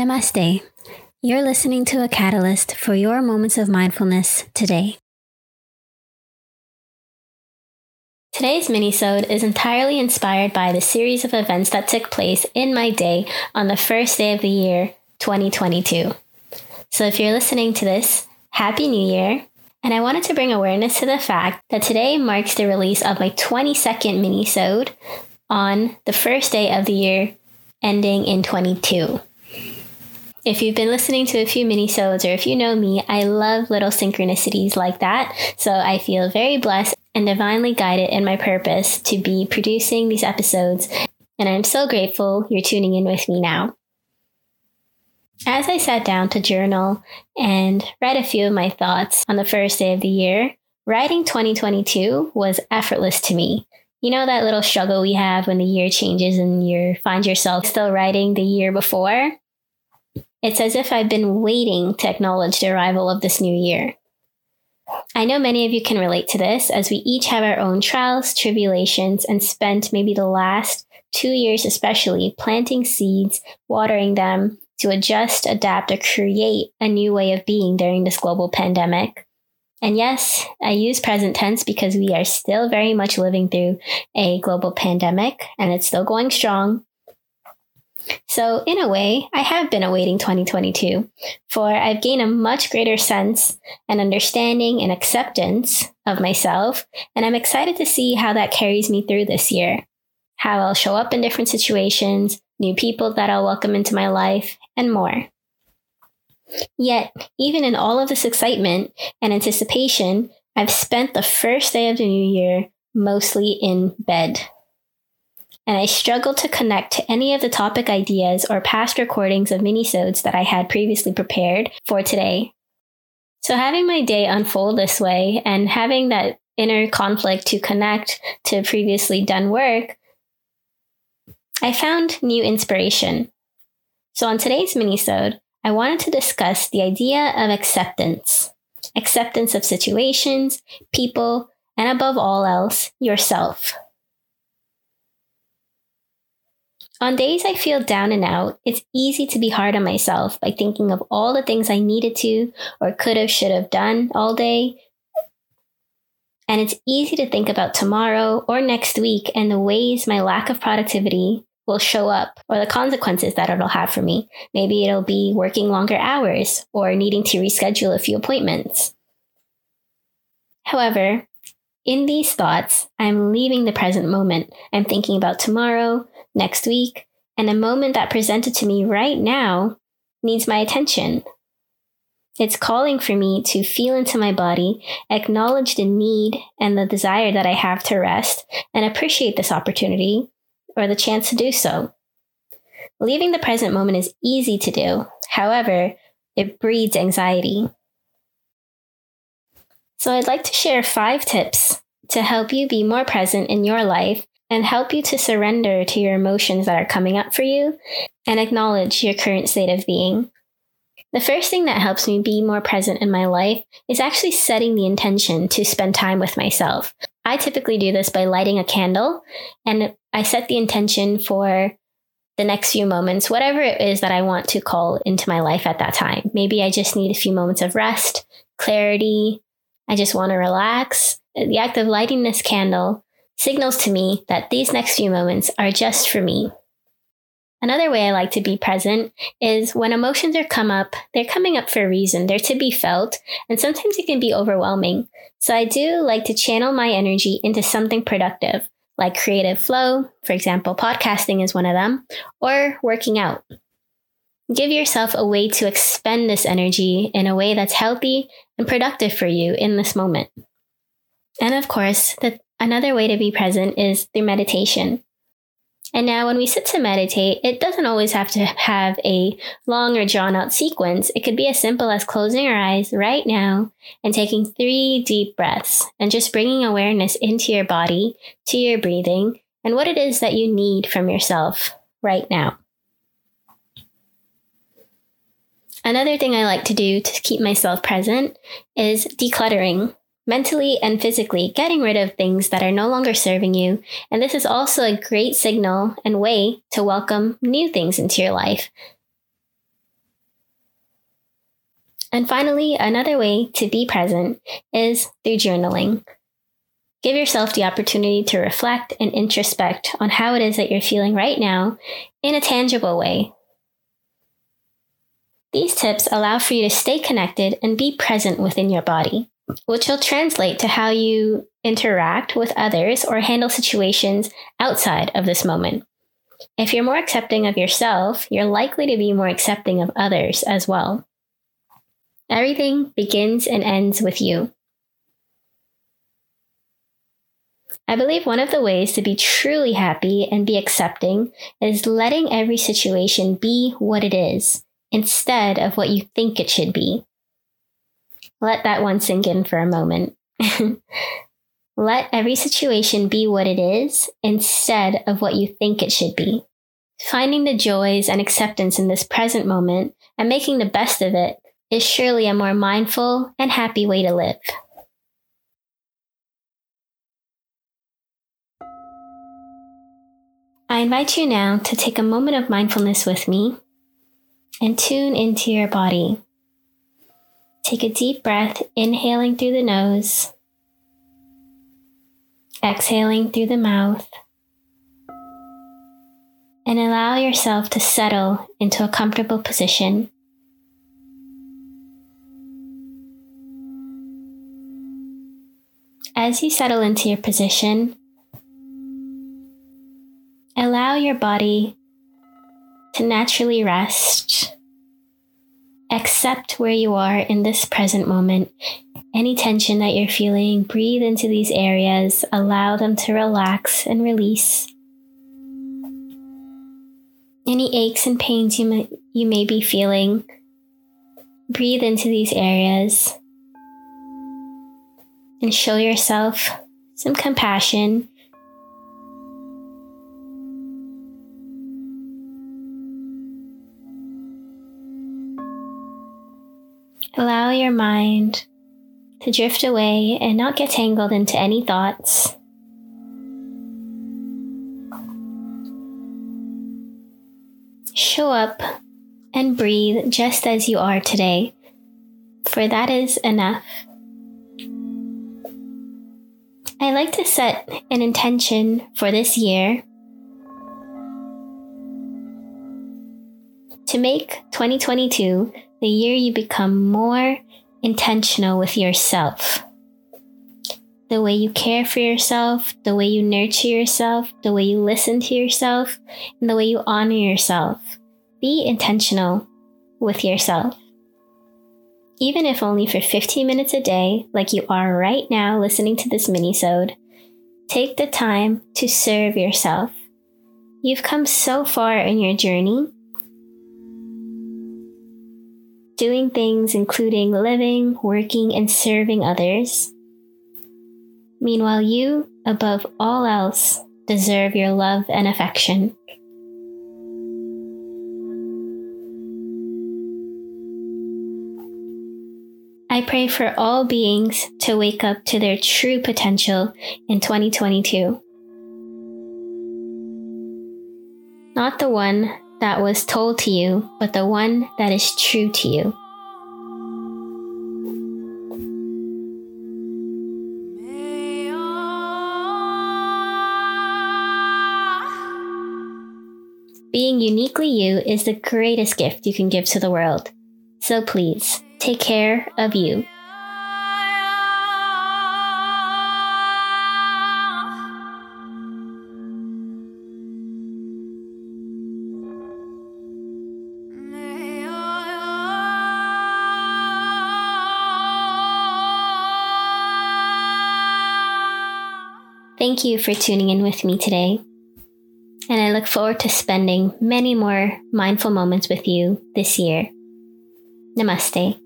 Namaste. You're listening to a catalyst for your moments of mindfulness today. Today's minisode is entirely inspired by the series of events that took place in my day on the first day of the year 2022. So if you're listening to this, Happy New Year! And I wanted to bring awareness to the fact that today marks the release of my 22nd minisode on the first day of the year ending in 22. If you've been listening to a few minisodes or if you know me, I love little synchronicities like that. So I feel very blessed and divinely guided in my purpose to be producing these episodes. And I'm so grateful you're tuning in with me now. As I sat down to journal and read a few of my thoughts on the first day of the year, writing 2022 was effortless to me. You know that little struggle we have when the year changes and you find yourself still writing the year before? It's as if I've been waiting to acknowledge the arrival of this new year. I know many of you can relate to this as we each have our own trials, tribulations, and spent maybe the last two years especially planting seeds, watering them to adjust, adapt, or create a new way of being during this global pandemic. And yes, I use present tense because we are still very much living through a global pandemic and it's still going strong. So, in a way, I have been awaiting 2022, for I've gained a much greater sense and understanding and acceptance of myself, and I'm excited to see how that carries me through this year. How I'll show up in different situations, new people that I'll welcome into my life, and more. Yet, even in all of this excitement and anticipation, I've spent the first day of the new year mostly in bed and I struggled to connect to any of the topic ideas or past recordings of minisodes that I had previously prepared for today. So having my day unfold this way and having that inner conflict to connect to previously done work, I found new inspiration. So on today's minisode, I wanted to discuss the idea of acceptance. Acceptance of situations, people, and above all else, yourself. On days I feel down and out, it's easy to be hard on myself by thinking of all the things I needed to or could have, should have done all day. And it's easy to think about tomorrow or next week and the ways my lack of productivity will show up or the consequences that it'll have for me. Maybe it'll be working longer hours or needing to reschedule a few appointments. However, in these thoughts, I'm leaving the present moment. I'm thinking about tomorrow, next week, and a moment that presented to me right now needs my attention. It's calling for me to feel into my body, acknowledge the need and the desire that I have to rest, and appreciate this opportunity or the chance to do so. Leaving the present moment is easy to do. However, it breeds anxiety. So, I'd like to share five tips to help you be more present in your life and help you to surrender to your emotions that are coming up for you and acknowledge your current state of being. The first thing that helps me be more present in my life is actually setting the intention to spend time with myself. I typically do this by lighting a candle and I set the intention for the next few moments, whatever it is that I want to call into my life at that time. Maybe I just need a few moments of rest, clarity. I just want to relax. The act of lighting this candle signals to me that these next few moments are just for me. Another way I like to be present is when emotions are come up, they're coming up for a reason. They're to be felt, and sometimes it can be overwhelming. So I do like to channel my energy into something productive, like creative flow, for example, podcasting is one of them, or working out. Give yourself a way to expend this energy in a way that's healthy and productive for you in this moment. And of course, the Another way to be present is through meditation. And now, when we sit to meditate, it doesn't always have to have a long or drawn out sequence. It could be as simple as closing our eyes right now and taking three deep breaths and just bringing awareness into your body, to your breathing, and what it is that you need from yourself right now. Another thing I like to do to keep myself present is decluttering mentally and physically, getting rid of things that are no longer serving you. And this is also a great signal and way to welcome new things into your life. And finally, another way to be present is through journaling. Give yourself the opportunity to reflect and introspect on how it is that you're feeling right now in a tangible way. These tips allow for you to stay connected and be present within your body, which will translate to how you interact with others or handle situations outside of this moment. If you're more accepting of yourself, you're likely to be more accepting of others as well. Everything begins and ends with you. I believe one of the ways to be truly happy and be accepting is letting every situation be what it is instead of what you think it should be. Let that one sink in for a moment. Let every situation be what it is instead of what you think it should be. Finding the joys and acceptance in this present moment and making the best of it is surely a more mindful and happy way to live. I invite you now to take a moment of mindfulness with me and tune into your body. Take a deep breath, inhaling through the nose, exhaling through the mouth, and allow yourself to settle into a comfortable position. As you settle into your position, Allow your body to naturally rest. Accept where you are in this present moment. Any tension that you're feeling, breathe into these areas, allow them to relax and release. Any aches and pains you may, you may be feeling, breathe into these areas and show yourself some compassion Allow your mind to drift away and not get tangled into any thoughts. Show up and breathe just as you are today, for that is enough. I like to set an intention for this year to make 2022 the year you become more intentional with yourself. The way you care for yourself, the way you nurture yourself, the way you listen to yourself, and the way you honor yourself. Be intentional with yourself. Even if only for 15 minutes a day, like you are right now listening to this mini-sode, take the time to serve yourself. You've come so far in your journey doing things including living, working, and serving others. Meanwhile, you, above all else, deserve your love and affection. I pray for all beings to wake up to their true potential in 2022. Not the one that was told to you, but the one that is true to you. Being uniquely you is the greatest gift you can give to the world. So please, take care of you. Thank you for tuning in with me today. And I look forward to spending many more mindful moments with you this year. Namaste.